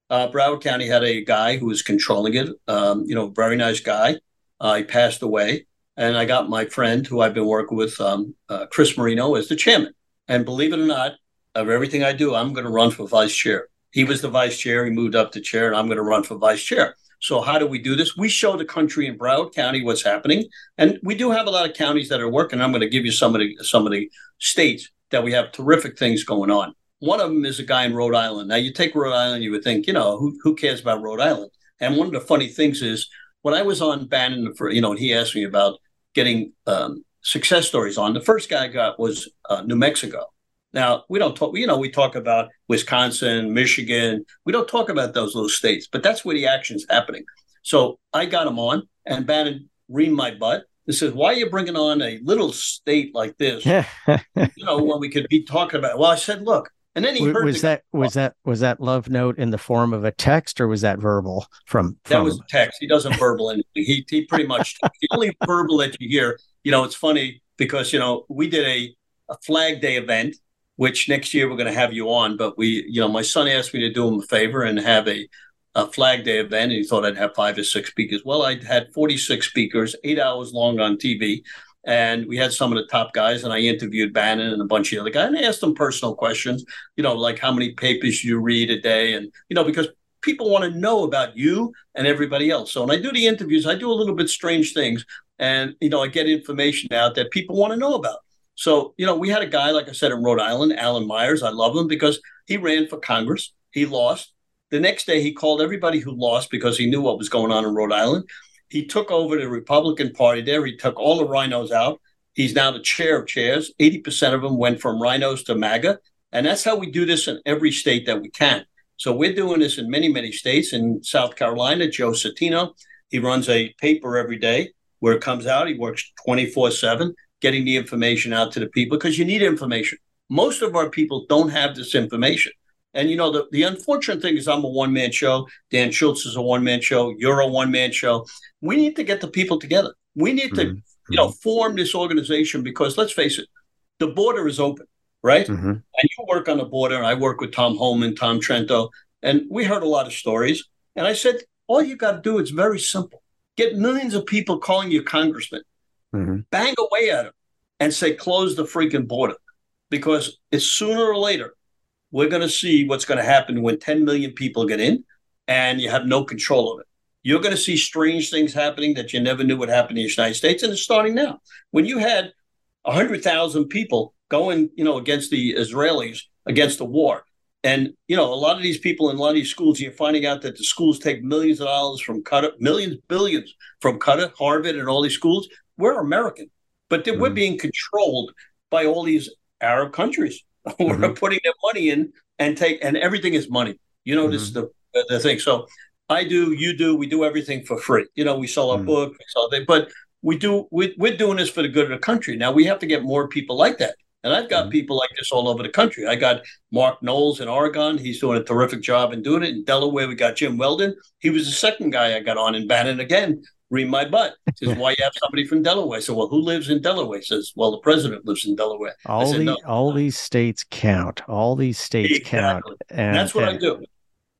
Uh, Broward County had a guy who was controlling it. Um, you know, very nice guy. Uh, he passed away, and I got my friend who I've been working with, um, uh, Chris Marino, as the chairman. And believe it or not, of everything I do, I'm going to run for vice chair. He was the vice chair. He moved up to chair, and I'm going to run for vice chair. So how do we do this? We show the country in Broward County what's happening, and we do have a lot of counties that are working. I'm going to give you some of the some of the states that we have terrific things going on. One of them is a guy in Rhode Island. Now you take Rhode Island, you would think, you know, who who cares about Rhode Island? And one of the funny things is when I was on Bannon for, you know, he asked me about getting um, success stories on. The first guy I got was uh, New Mexico. Now we don't talk. You know, we talk about Wisconsin, Michigan. We don't talk about those little states, but that's where the action's happening. So I got him on, and Bannon reamed my butt. He says, "Why are you bringing on a little state like this? you know, when we could be talking about." Well, I said, "Look." And then he was, was that was that was that love note in the form of a text or was that verbal from, from that was text he doesn't verbal anything he, he pretty much the only verbal that you hear you know it's funny because you know we did a, a flag day event which next year we're going to have you on. But we, you know, my son asked me to do him a favor and have a, a Flag Day event, and he thought I'd have five or six speakers. Well, I had 46 speakers, eight hours long on TV. And we had some of the top guys, and I interviewed Bannon and a bunch of other guys, and I asked them personal questions, you know, like how many papers you read a day, and you know, because people want to know about you and everybody else. So when I do the interviews, I do a little bit strange things, and you know, I get information out that people want to know about. So, you know, we had a guy, like I said, in Rhode Island, Alan Myers. I love him because he ran for Congress. He lost. The next day, he called everybody who lost because he knew what was going on in Rhode Island. He took over the Republican Party there. He took all the rhinos out. He's now the chair of chairs. 80% of them went from rhinos to MAGA. And that's how we do this in every state that we can. So we're doing this in many, many states. In South Carolina, Joe Cetino, he runs a paper every day where it comes out. He works 24 7, getting the information out to the people because you need information. Most of our people don't have this information. And you know, the, the unfortunate thing is I'm a one man show. Dan Schultz is a one man show. You're a one man show. We need to get the people together. We need to, mm-hmm. you know, form this organization because let's face it, the border is open, right? Mm-hmm. And you work on the border. I work with Tom Homan, Tom Trento, and we heard a lot of stories. And I said, all you got to do is very simple. Get millions of people calling you congressman. Mm-hmm. Bang away at them and say, close the freaking border. Because it's sooner or later, we're going to see what's going to happen when 10 million people get in and you have no control of it. You're going to see strange things happening that you never knew would happen in the United States, and it's starting now. When you had 100,000 people going, you know, against the Israelis, against the war, and you know, a lot of these people in a lot of these schools, you're finding out that the schools take millions of dollars from Qatar, millions, billions from Qatar, Harvard, and all these schools. We're American, but mm-hmm. we're being controlled by all these Arab countries. Mm-hmm. We're putting their money in and take, and everything is money. You know, mm-hmm. this is the the thing. So I do, you do, we do everything for free. You know, we sell our mm-hmm. book, we sell things, but we do. We, we're doing this for the good of the country. Now we have to get more people like that. And I've got mm-hmm. people like this all over the country. I got Mark Knowles in Oregon. He's doing a terrific job in doing it. In Delaware, we got Jim Weldon. He was the second guy I got on in Bannon again read my butt. He says, why you have somebody from Delaware? I said, well, who lives in Delaware? He says, well, the president lives in Delaware. All, said, the, no. all these states count. All these states exactly. count. And, and that's what and... I do.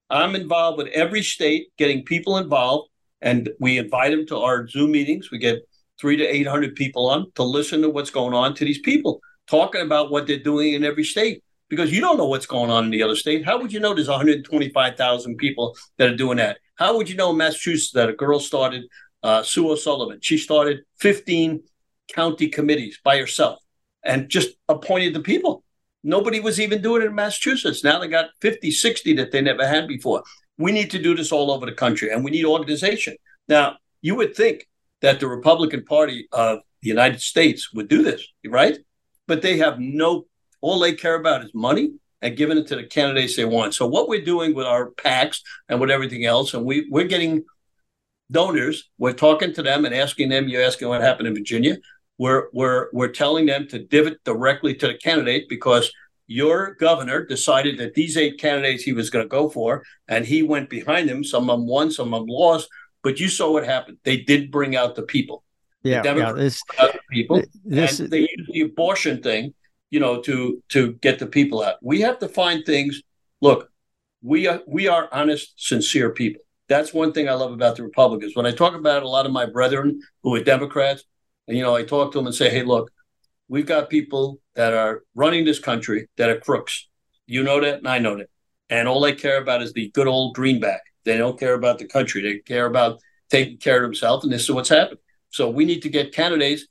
I'm involved with every state, getting people involved, and we invite them to our Zoom meetings. We get three to 800 people on to listen to what's going on to these people, talking about what they're doing in every state. Because you don't know what's going on in the other state. How would you know there's 125,000 people that are doing that? How would you know in Massachusetts that a girl started uh, Sue O'Sullivan. She started 15 county committees by herself and just appointed the people. Nobody was even doing it in Massachusetts. Now they got 50, 60 that they never had before. We need to do this all over the country and we need organization. Now, you would think that the Republican Party of the United States would do this, right? But they have no, all they care about is money and giving it to the candidates they want. So, what we're doing with our PACs and with everything else, and we, we're getting donors, we're talking to them and asking them, you're asking what happened in Virginia. We're, we're, we're telling them to divot directly to the candidate because your governor decided that these eight candidates he was going to go for, and he went behind them. Some of them won, some of them lost. But you saw what happened. They did bring out the people. Yeah, the yeah this, the people. This, and they used the abortion thing, you know, to to get the people out. We have to find things. Look, we are we are honest, sincere people. That's one thing I love about the Republicans. When I talk about a lot of my brethren who are Democrats, and you know, I talk to them and say, "Hey, look, we've got people that are running this country that are crooks. You know that, and I know that. And all they care about is the good old greenback. They don't care about the country. They care about taking care of themselves. And this is what's happened. So we need to get candidates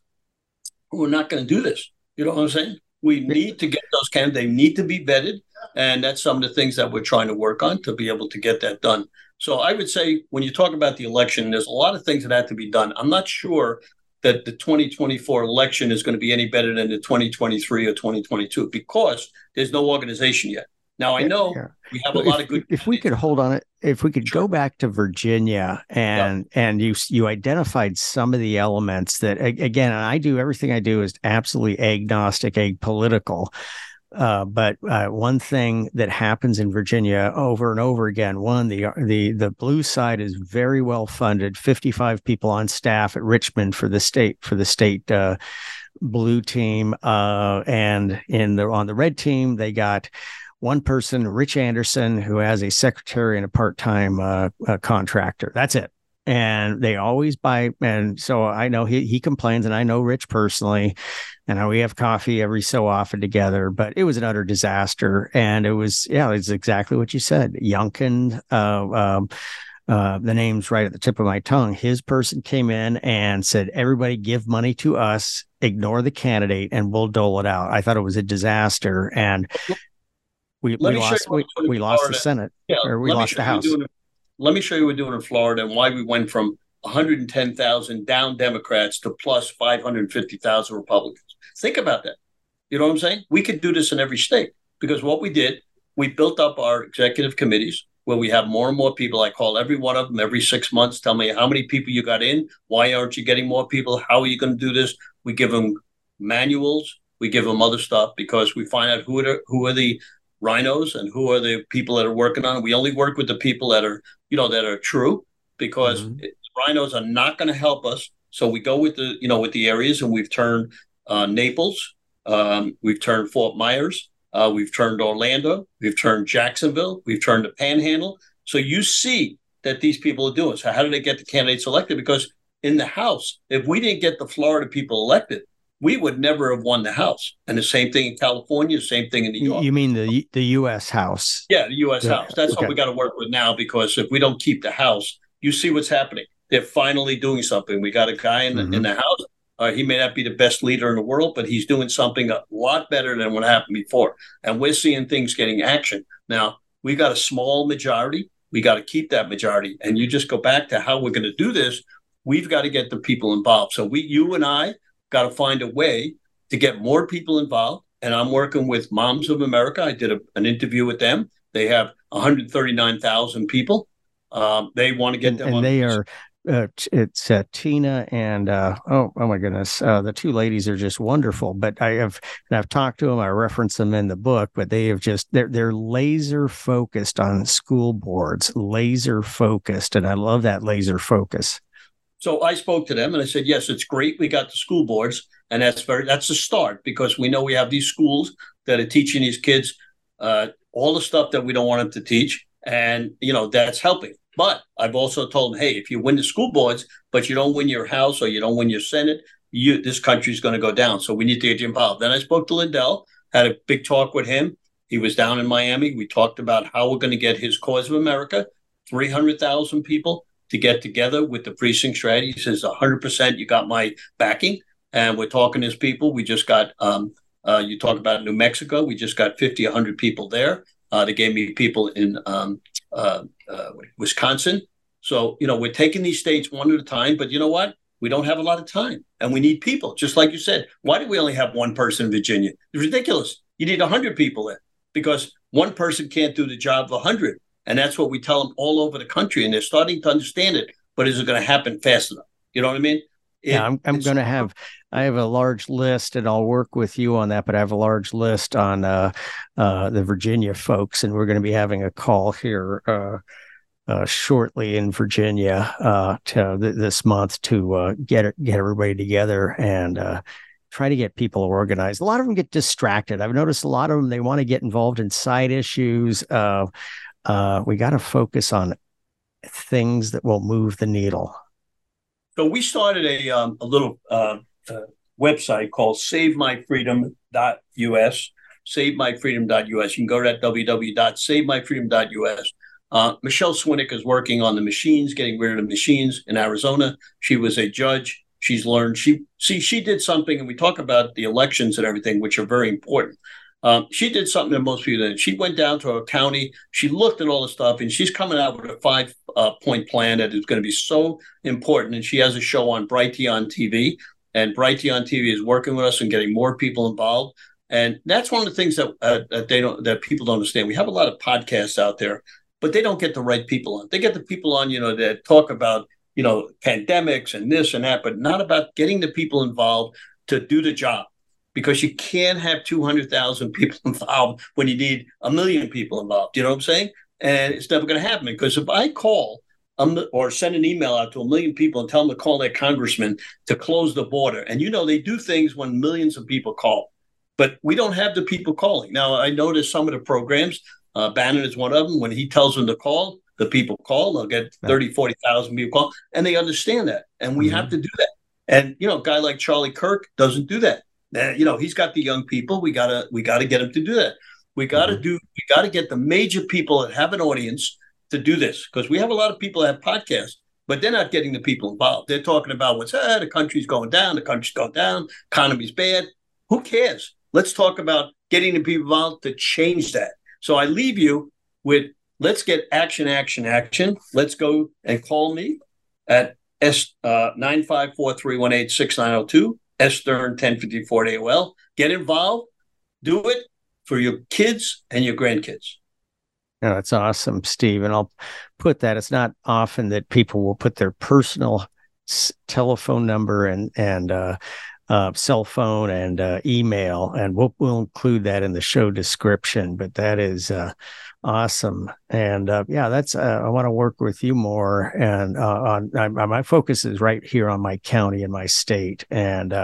who are not going to do this. You know what I'm saying? We need to get those candidates. They need to be vetted. And that's some of the things that we're trying to work on to be able to get that done. So I would say when you talk about the election, there's a lot of things that have to be done. I'm not sure that the 2024 election is going to be any better than the 2023 or 2022 because there's no organization yet. Now I know yeah. we have a lot if, of good. If we could hold on it, if we could sure. go back to Virginia and yeah. and you you identified some of the elements that again, and I do everything I do is absolutely agnostic, apolitical. Uh, but uh, one thing that happens in Virginia over and over again, one the the the blue side is very well funded, 55 people on staff at Richmond for the state for the state uh, blue team, uh, and in the on the red team they got one person, Rich Anderson, who has a secretary and a part time uh, contractor. That's it and they always buy and so i know he, he complains and i know rich personally and we have coffee every so often together but it was an utter disaster and it was yeah it's exactly what you said Youngkin uh, um, uh, the name's right at the tip of my tongue. His person came in and said everybody give money to us ignore the candidate and we'll dole it out. I thought it was a disaster and we, we lost we, we lost the Senate yeah, or we lost the House. Let me show you what we're doing in Florida and why we went from 110,000 down Democrats to plus 550,000 Republicans. Think about that. You know what I'm saying? We could do this in every state because what we did, we built up our executive committees where we have more and more people. I call every one of them every six months. Tell me how many people you got in. Why aren't you getting more people? How are you going to do this? We give them manuals. We give them other stuff because we find out who are who are the rhinos and who are the people that are working on it. We only work with the people that are you know that are true because mm-hmm. rhinos are not going to help us. So we go with the you know with the areas and we've turned uh, Naples, um, we've turned Fort Myers, uh, we've turned Orlando, we've turned Jacksonville, we've turned the Panhandle. So you see that these people are doing. So how did they get the candidates elected? Because in the House, if we didn't get the Florida people elected, we would never have won the House. And the same thing in California, same thing in New York. You mean the the U.S. House? Yeah, the U.S. Yeah. House. That's okay. what we got to work with now because if we don't keep the House, you see what's happening. They're finally doing something. We got a guy in the, mm-hmm. in the House uh, he may not be the best leader in the world, but he's doing something a lot better than what happened before. And we're seeing things getting action. Now, we got a small majority. We got to keep that majority. And you just go back to how we're going to do this. We've got to get the people involved. So we, you and I, got to find a way to get more people involved. And I'm working with Moms of America. I did a, an interview with them. They have 139,000 people. Um, they want to get them. And, and they are uh, it's uh, Tina and uh, oh oh my goodness, uh, the two ladies are just wonderful. But I have and I've talked to them. I reference them in the book, but they have just they're they're laser focused on school boards, laser focused, and I love that laser focus. So I spoke to them and I said, yes, it's great. We got the school boards, and that's very that's a start because we know we have these schools that are teaching these kids uh, all the stuff that we don't want them to teach, and you know that's helping. But I've also told them, hey, if you win the school boards, but you don't win your house or you don't win your Senate, you this country's going to go down. So we need to get you involved. Then I spoke to Lindell, had a big talk with him. He was down in Miami. We talked about how we're going to get his cause of America, 300,000 people to get together with the precinct strategy. He says 100% you got my backing. And we're talking as people. We just got, um, uh, you talk about New Mexico. We just got 50, 100 people there. Uh, they gave me people in um, uh, uh, Wisconsin. So, you know, we're taking these states one at a time, but you know what? We don't have a lot of time and we need people, just like you said. Why do we only have one person in Virginia? It's ridiculous. You need 100 people there because one person can't do the job of 100. And that's what we tell them all over the country. And they're starting to understand it, but is it going to happen fast enough? You know what I mean? It, yeah, I'm, I'm going to have I have a large list, and I'll work with you on that. But I have a large list on uh, uh, the Virginia folks, and we're going to be having a call here uh, uh shortly in Virginia uh, to th- this month to uh, get get everybody together and try to get people organized. A lot of them get distracted. I've noticed a lot of them they want to get involved in side issues. We got to focus on things that will move the needle. So we started a um, a little uh, uh, website called SaveMyFreedom.us. SaveMyFreedom.us. You can go to that www.savemyfreedom.us. Uh, Michelle Swinick is working on the machines, getting rid of the machines in Arizona. She was a judge. She's learned. She see she did something, and we talk about the elections and everything, which are very important. Um, she did something that most people didn't. She went down to a county. She looked at all the stuff, and she's coming out with a five uh, point plan that is going to be so important. And she has a show on Brighteon TV, and Brighteon TV is working with us and getting more people involved. And that's one of the things that, uh, that they don't that people don't understand. We have a lot of podcasts out there, but they don't get the right people on. They get the people on, you know, that talk about you know pandemics and this and that, but not about getting the people involved to do the job because you can't have 200,000 people involved when you need a million people involved. You know what I'm saying? And it's never going to happen because if I call um, or send an email out to a million people and tell them to call their congressman to close the border, and you know, they do things when millions of people call, but we don't have the people calling. Now, I noticed some of the programs, uh, Bannon is one of them, when he tells them to call, the people call, they'll get 30, 40,000 people call, and they understand that. And we mm-hmm. have to do that. And, you know, a guy like Charlie Kirk doesn't do that uh, you know, he's got the young people. We gotta we gotta get him to do that. We gotta mm-hmm. do we gotta get the major people that have an audience to do this because we have a lot of people that have podcasts, but they're not getting the people involved. They're talking about what's ah, the country's going down, the country's going down, economy's bad. Who cares? Let's talk about getting the people involved to change that. So I leave you with let's get action, action, action. Let's go and call me at S uh, 954-318-6902, S Stern 1054 AOL. Get involved. Do it for your kids and your grandkids. That's awesome, Steve. And I'll put that. It's not often that people will put their personal telephone number and and uh, uh, cell phone and uh, email, and we'll we'll include that in the show description. But that is uh, awesome, and uh, yeah, that's uh, I want to work with you more. And uh, on I, my focus is right here on my county and my state, and.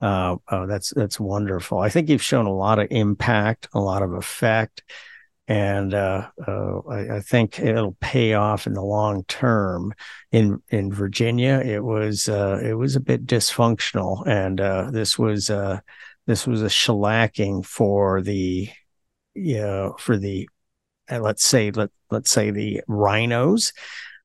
Oh, that's that's wonderful. I think you've shown a lot of impact, a lot of effect, and uh, uh, I, I, think it'll pay off in the long term. In in Virginia, it was uh, it was a bit dysfunctional, and uh, this was uh, this was a shellacking for the you know, for the uh, let's say let let's say the RINOs.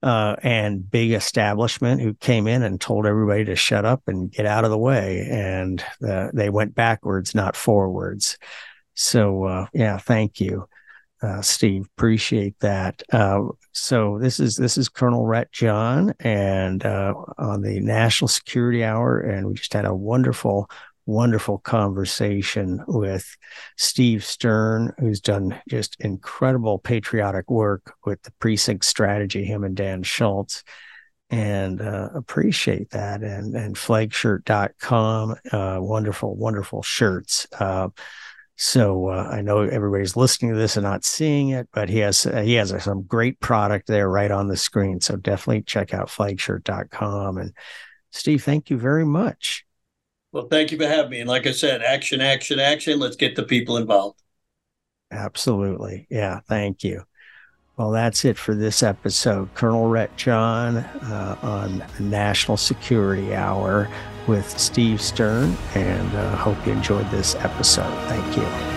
and big establishment who came in and told everybody to shut up and get out of the way, and they went backwards, not forwards. So, yeah, thank you uh, Steve. Appreciate that. Uh, so this is this is Colonel Rhett John, and uh, on the National Security Hour, and we just had a wonderful, wonderful conversation with Steve Stern, who's done just incredible patriotic work with the precinct strategy. Him and Dan Schultz. And uh, appreciate that. And and flagshirt.com, uh, wonderful, wonderful shirts. So uh, I know everybody's listening to this and not seeing it, but he has uh, he has uh, some great product there right on the screen. So definitely check out flagshirt.com. And Steve, thank you very much. Well, thank you for having me. And like I said, action, action, action. Let's get the people involved. Absolutely. Yeah. Thank you. Well, that's it for this episode. Colonel Rhett John uh, on National Security Hour with Steve Stern, and uh, hope you enjoyed this episode. Thank you.